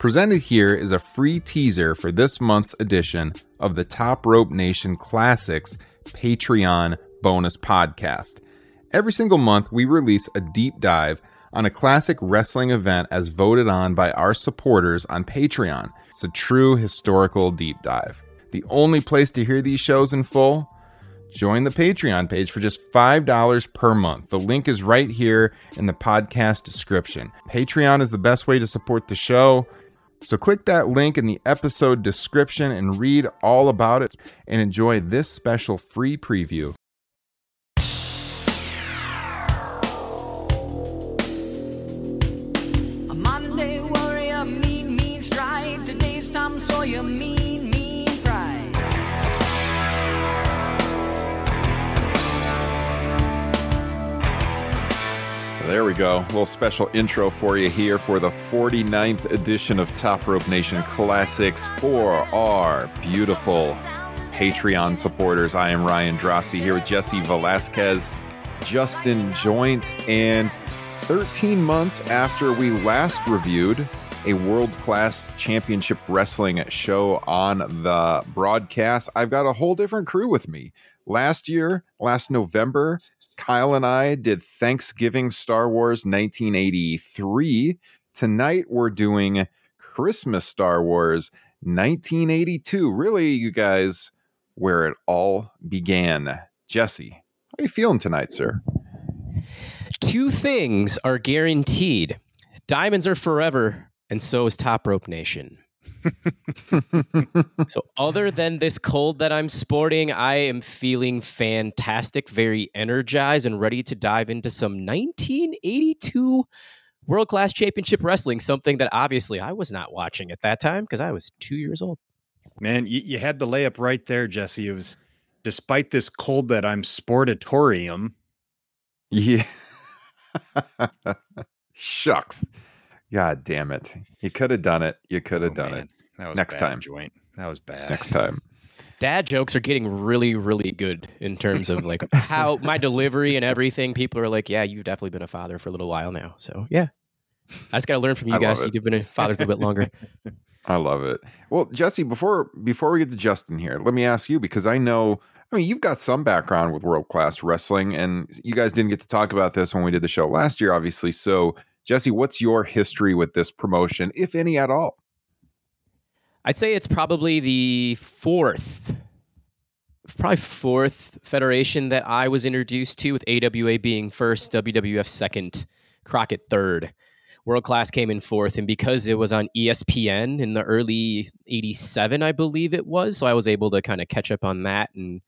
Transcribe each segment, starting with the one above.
Presented here is a free teaser for this month's edition of the Top Rope Nation Classics Patreon bonus podcast. Every single month, we release a deep dive on a classic wrestling event as voted on by our supporters on Patreon. It's a true historical deep dive. The only place to hear these shows in full? Join the Patreon page for just $5 per month. The link is right here in the podcast description. Patreon is the best way to support the show. So click that link in the episode description and read all about it and enjoy this special free preview. Go. A little special intro for you here for the 49th edition of Top Rope Nation Classics for our beautiful Patreon supporters. I am Ryan Droste here with Jesse Velasquez, Justin Joint, and 13 months after we last reviewed a world class championship wrestling show on the broadcast, I've got a whole different crew with me. Last year, last November, Kyle and I did Thanksgiving Star Wars 1983. Tonight, we're doing Christmas Star Wars 1982. Really, you guys, where it all began. Jesse, how are you feeling tonight, sir? Two things are guaranteed diamonds are forever, and so is Top Rope Nation. so, other than this cold that I'm sporting, I am feeling fantastic, very energized, and ready to dive into some 1982 World Class Championship Wrestling, something that obviously I was not watching at that time because I was two years old. Man, you, you had the layup right there, Jesse. It was despite this cold that I'm sportatorium. Yeah. Shucks. God damn it. You could have done it. You could oh, have Oh, done man, it. That was Next time. joint. That was bad. Next time. Dad jokes are getting really, really good in terms of like how my delivery and everything. People are like, "Yeah, you've definitely been a father for a little while now." So yeah, I just got to learn from you I guys. You've been a father a little bit longer. I love it. Well, Jesse, before before we get to Justin here, let me ask you because I know I mean you've got some background with world class wrestling, and you guys didn't get to talk about this when we did the show last year, obviously. So, Jesse, what's your history with this promotion, if any at all? I'd say it's probably the fourth, probably fourth federation that I was introduced to, with AWA being first, WWF second, Crockett third. World Class came in fourth, and because it was on ESPN in the early '87, I believe it was, so I was able to kind of catch up on that, and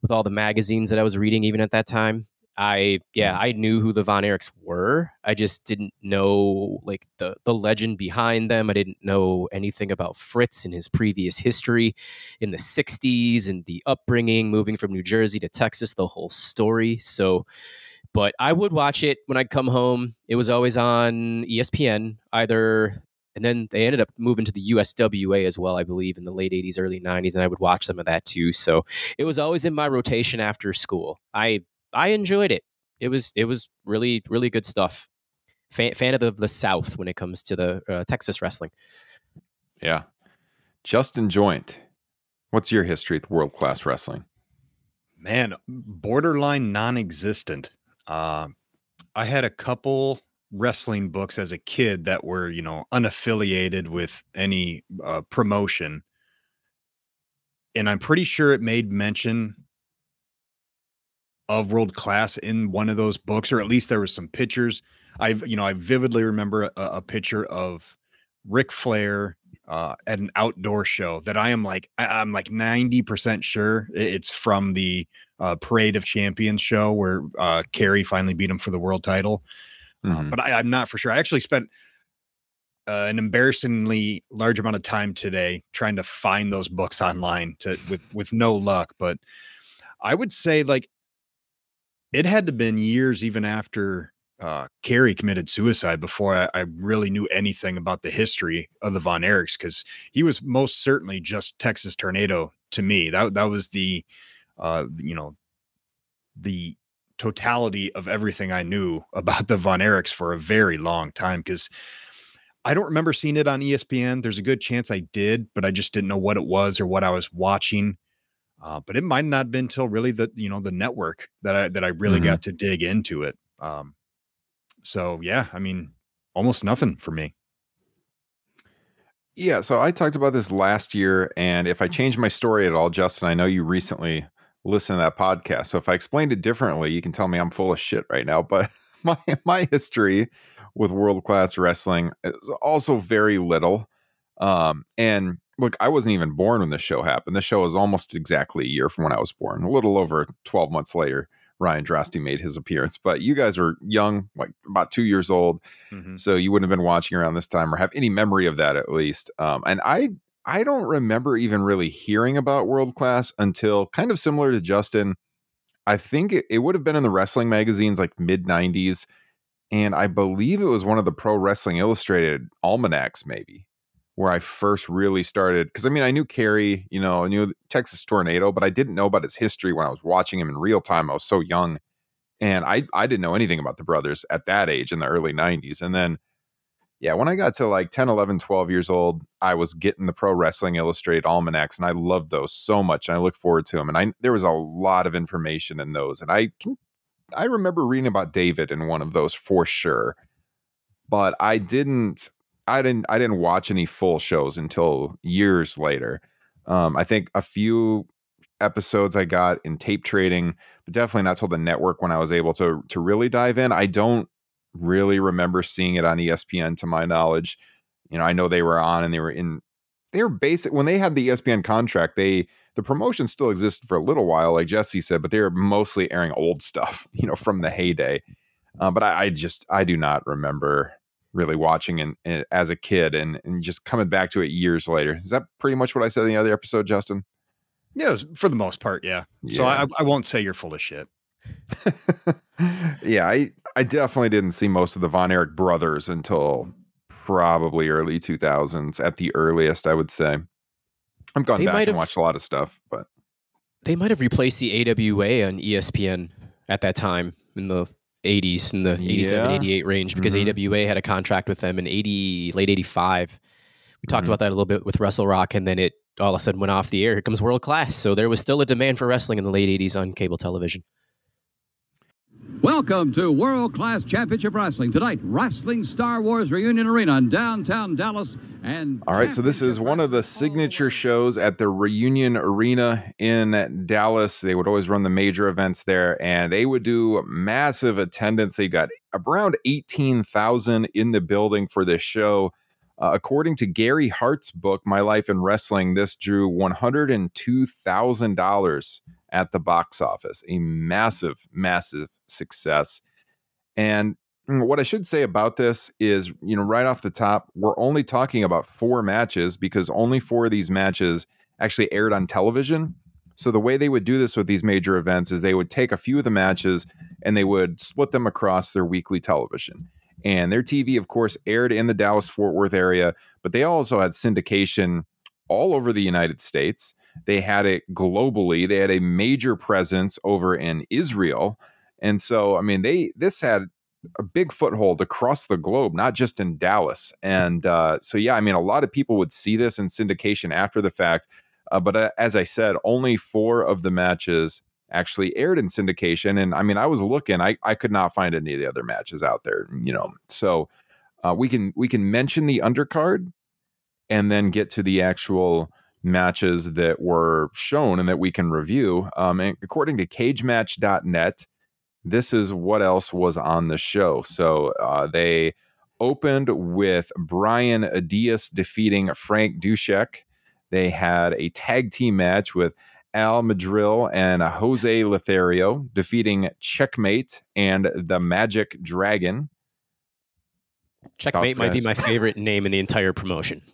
with all the magazines that I was reading, even at that time, I yeah, mm. I knew who the Von Erichs were. I just didn't know like the the legend behind them. I didn't know anything about Fritz and his previous history in the '60s and the upbringing, moving from New Jersey to Texas, the whole story. So, but I would watch it when I'd come home. It was always on ESPN, either. And then they ended up moving to the USWA as well, I believe, in the late 80s, early 90s, and I would watch some of that too. So it was always in my rotation after school. I I enjoyed it. It was it was really really good stuff. Fan, fan of the, the South when it comes to the uh, Texas wrestling. Yeah, Justin Joint, what's your history with world class wrestling? Man, borderline non-existent. Uh, I had a couple wrestling books as a kid that were, you know, unaffiliated with any uh, promotion, and I'm pretty sure it made mention of world class in one of those books, or at least there was some pictures. I've, you know, I vividly remember a, a picture of Ric Flair uh, at an outdoor show that I am like, I, I'm like 90% sure it's from the uh, Parade of Champions show where uh, Kerry finally beat him for the world title. Uh, Mhm. but I, I'm not for sure. I actually spent uh, an embarrassingly large amount of time today trying to find those books online to with with no luck. But I would say like it had to been years even after uh, Kerry committed suicide before I, I really knew anything about the history of the Von Erichs because he was most certainly just Texas Tornado to me. That that was the uh, you know the totality of everything I knew about the Von Erichs for a very long time because I don't remember seeing it on ESPN. There's a good chance I did, but I just didn't know what it was or what I was watching. Uh, but it might not have been till really the you know the network that I that I really Mhm. got to dig into it. Um, so yeah, I mean, almost nothing for me. Yeah, so I talked about this last year, and if I change my story at all, Justin, I know you recently listened to that podcast. So if I explained it differently, you can tell me I'm full of shit right now. But my my history with world class wrestling is also very little. Um, and look, I wasn't even born when this show happened. This show was almost exactly a year from when I was born. A little over 12 months later, Ryan Droste made his appearance. But you guys were young, like about two years old so you wouldn't have been watching around this time or have any memory of that at least um, and i i don't remember even really hearing about world class until kind of similar to justin i think it, it would have been in the wrestling magazines like mid 90s and i believe it was one of the pro wrestling illustrated almanacs maybe where i first really started because i mean i knew Kerry, you know i knew texas tornado but i didn't know about his history when i was watching him in real time i was so young and I I didn't know anything about the brothers at that age in the early 90s. And then yeah, when I got to like 10, 11, 12 years old, I was getting the Pro Wrestling Illustrated almanacs and I loved those so much and I look forward to them. And I there was a lot of information in those and I can I remember reading about David in one of those for sure. But I didn't I didn't I didn't watch any full shows until years later. Um, I think a few episodes I got in tape trading, but definitely not till the network when I was able to to really dive in. I don't really remember seeing it on ESPN to my knowledge. You know, I know they were on and they were in they were basic when they had the ESPN contract, they the promotion still existed for a little while, like Jesse said, but they were mostly airing old stuff, you know, from the heyday. Uh, but I, I just I do not remember really watching and eh, as a kid and, and just coming back to it years later. Is that pretty much what I said in the other episode, Justin? Yeah, was- for the most part, yeah. So I, I won't say you're full of shit. yeah, I I definitely didn't see most of the Von Erich brothers until probably early 2000s at the earliest, I would say. I'm gone They back might and have- watched a lot of stuff, but They might have replaced the AWA on ESPN at that time in the 80s, in the 87, Yeah. 88 range, because Mhm. AWA had a contract with them in 80, late 85. We talked Mhm. about that a little bit with Wrestle Rock, and then it all of a sudden went off the air. Here comes World Class. So there was still a demand for wrestling in the late 80s on cable television. Welcome to World Class Championship Wrestling. Tonight, Wrestling Star Wars Reunion Arena in downtown Dallas. And All right, so this is one of the signature shows at the Reunion Arena in Dallas. They would always run the major events there, and they would do massive attendance. They got around 18,000 in the building for this show. Uh, according to Gary Hart's book, My Life in Wrestling, this drew $102,000 at the box office. A massive, massive success. And what I should say about this is, you know, right off the top, we're only talking about four matches because only four of these matches actually aired on television. So the way they would do this with these major events is they would take a few of the matches and they would split them across their weekly television. And their TV, of course, aired in the Dallas Fort Worth area, but they also had syndication all over the United States. They had it globally. They had a major presence over in Israel. And so, I mean, they this had a big foothold across the globe, not just in Dallas. And uh, so, yeah, I mean, a lot of people would see this in syndication after the fact. Uh, but uh, as I said, only four of the matches actually aired in syndication. And I mean, I was looking, I, I could not find any of the other matches out there, you know. So uh, we can we can mention the undercard and then get to the actual matches that were shown and that we can review. Um, and according to cagematch.net, this is what else was on the show. So uh, they opened with Brian Adias defeating Frank Dusek. They had a tag team match with Al Madril and Jose Lothario defeating Checkmate and the Magic Dragon. Checkmate Thoughts, might be my favorite name in the entire promotion.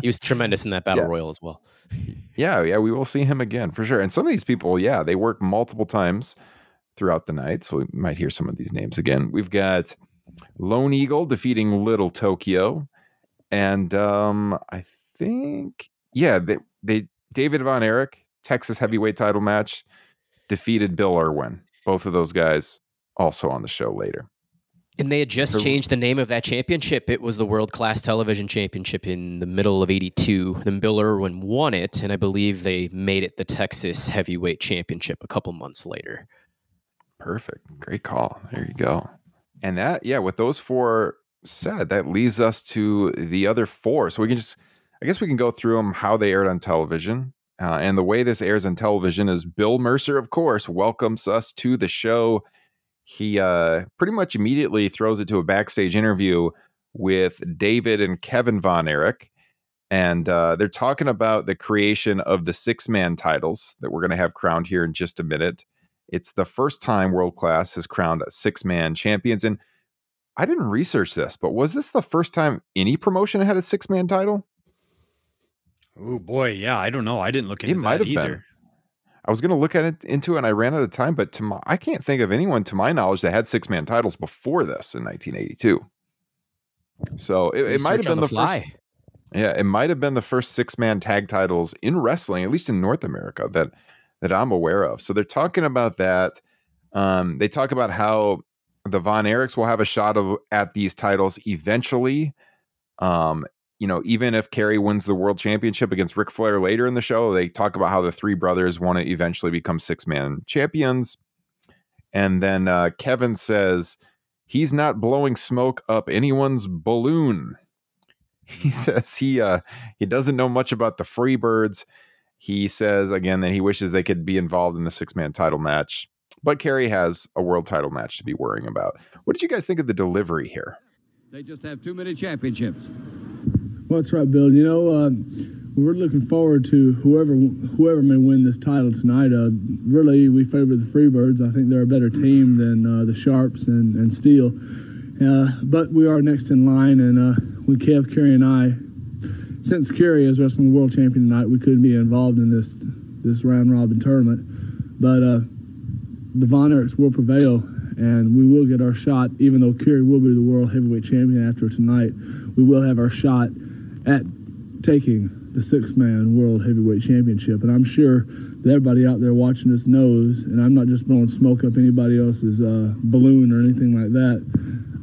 He was tremendous in that battle Yeah. royal as well. Yeah, yeah, we will see him again for sure. And some of these people, yeah, they work multiple times throughout the night. So we might hear some of these names again. We've got Lone Eagle defeating Little Tokyo. And um, I think, yeah, they, they David Von Erich, Texas heavyweight title match, defeated Bill Irwin. Both of those guys also on the show later. And they had just changed the name of that championship. It was the World Class Television Championship in the middle of 82. Then Bill Irwin won it, and I believe they made it the Texas Heavyweight Championship a couple months later. Perfect. Great call. There you go. And that, yeah, with those four said, that leads us to the other four. So we can just, I guess we can go through them, how they aired on television. Uh, and the way this airs on television is Bill Mercer, of course, welcomes us to the show. He uh, pretty much immediately throws it to a backstage interview with David and Kevin Von Erich. And uh, they're talking about the creation of the six man titles that we're going to have crowned here in just a minute. It's the first time World Class has crowned six man champions. And I didn't research this, but was this the first time any promotion had a six man title? Oh boy, yeah. I don't know. I didn't look into It might have been. I was going to look at it into it and I ran out of time, but to my, I can't think of anyone to my knowledge that had six man titles before this in 1982. So it, it might have been the, fly. first. Yeah, it might have been the first six man tag titles in wrestling, at least in North America, that that I'm aware of. So they're talking about that. Um, they talk about how the Von Erichs will have a shot of at these titles eventually. Um, you know, even if Kerry wins the world championship against Ric Flair later in the show, they talk about how the three brothers want to eventually become six man champions. And then uh, Kevin says he's not blowing smoke up anyone's balloon. He says he uh, he doesn't know much about the Freebirds. He says again that he wishes they could be involved in the six man title match, but Kerry has a world title match to be worrying about. What did you guys think of the delivery here? They just have too many championships. Well, that's right, Bill. You know, um, we're looking forward to whoever whoever may win this title tonight. Uh, really, we favor the Freebirds. I think they're a better team than uh, the Sharps and, and Steel. Uh, but we are next in line, and uh, when Kev, Kerry, and I, since Kerry is wrestling the world champion tonight, we couldn't be involved in this this round robin tournament. But uh, the Von Erichs will prevail, and we will get our shot. Even though Kerry will be the world heavyweight champion after tonight, we will have our shot at taking the six-man world heavyweight championship. And I'm sure that everybody out there watching this knows, and I'm not just blowing smoke up anybody else's uh, balloon or anything like that.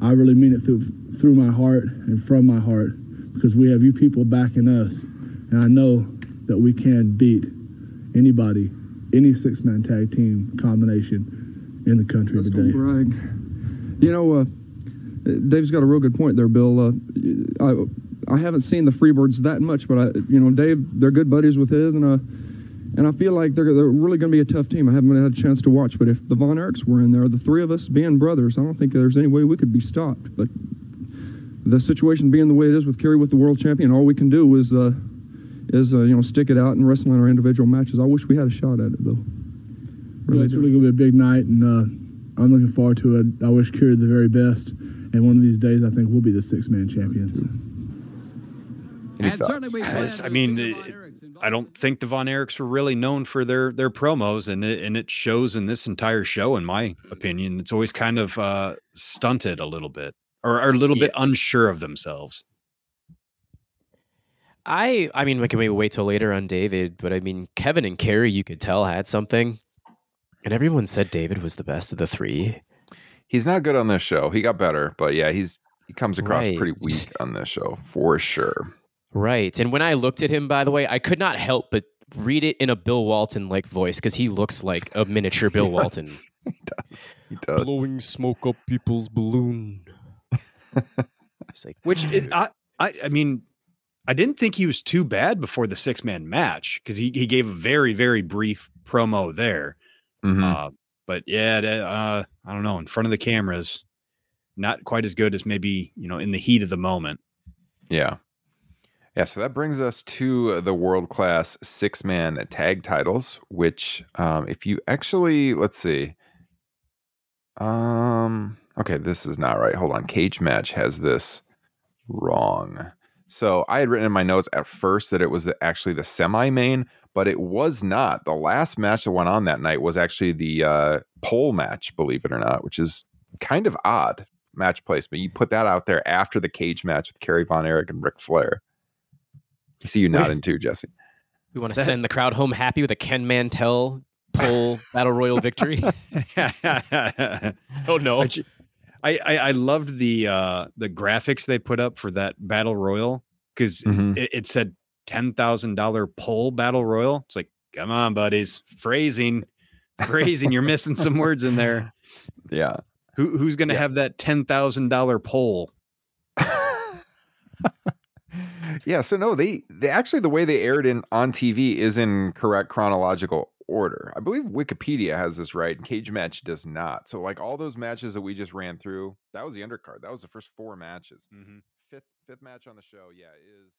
I really mean it through through my heart and from my heart because we have you people backing us, and I know that we can beat anybody, any six-man tag team combination in the country Let's today. brag. You know, uh, Dave's got a real good point there, Bill. Uh, I I haven't seen the Freebirds that much, but I, you know, Dave, they're good buddies with his, and uh, and I feel like they're they're really going to be a tough team. I haven't had a chance to watch, but if the Von Erichs were in there, the three of us being brothers, I don't think there's any way we could be stopped. But the situation being the way it is with Kerry with the world champion, all we can do is uh, is uh, you know stick it out and wrestle in our individual matches. I wish we had a shot at it though. Well, it's really going to be a big night, and uh, I'm looking forward to it. I wish Kerry the very best, and one of these days, I think we'll be the six-man champions. Any And thoughts? certainly we plan Yes, to I mean, it- Von Erichs involved. I don't think the Von Erichs were really known for their their promos, and it and it shows in this entire show, in my opinion. It's always kind of uh, stunted a little bit, or, or a little bit unsure of themselves. I I mean, we can maybe wait till later on David, but I mean, Kevin and Kerry, you could tell had something, and everyone said David was the best of the three. He's not good on this show. He got better, but yeah, he's he comes across pretty weak on this show for sure. Right. And when I looked at him, by the way, I could not help but read it in a Bill Walton like voice because he looks like a miniature Bill Walton. He does. He does. Blowing smoke up people's balloon. it's like Which it, I, I I mean, I didn't think he was too bad before the six man match because he he gave a very very brief promo there. Mhm. Uh, but yeah, uh, I don't know. In front of the cameras, not quite as good as maybe you know in the heat of the moment. Yeah. Yeah, so that brings us to the world class six man tag titles, which, um, if you actually, let's see. Um, okay, this is not right. Hold on. Cage Match has this wrong. So I had written in my notes at first that it was the, actually the semi main, but it was not. The last match that went on that night was actually the uh, pole match, believe it or not, which is kind of odd match placement. You put that out there after the cage match with Kerry Von Erich and Ric Flair. I see you nodding too, Jesse. we want to send the crowd home happy with a Ken Mantell pole battle royal victory. Oh no. I, I I loved the uh the graphics they put up for that battle royal because Mhm. it, it said ten thousand dollar pole battle royal. It's like, come on, buddies, phrasing, phrasing. You're missing some words in there. Yeah. Who who's gonna Yeah. have that ten thousand dollar pole? Yeah, so no, they they actually the way they aired in on TV is in correct chronological order. I believe Wikipedia has this right, and Cage Match does not. So like all those matches that we just ran through, that was the undercard. That was the first four matches. Mm-hmm. Fifth fifth match on the show, yeah, is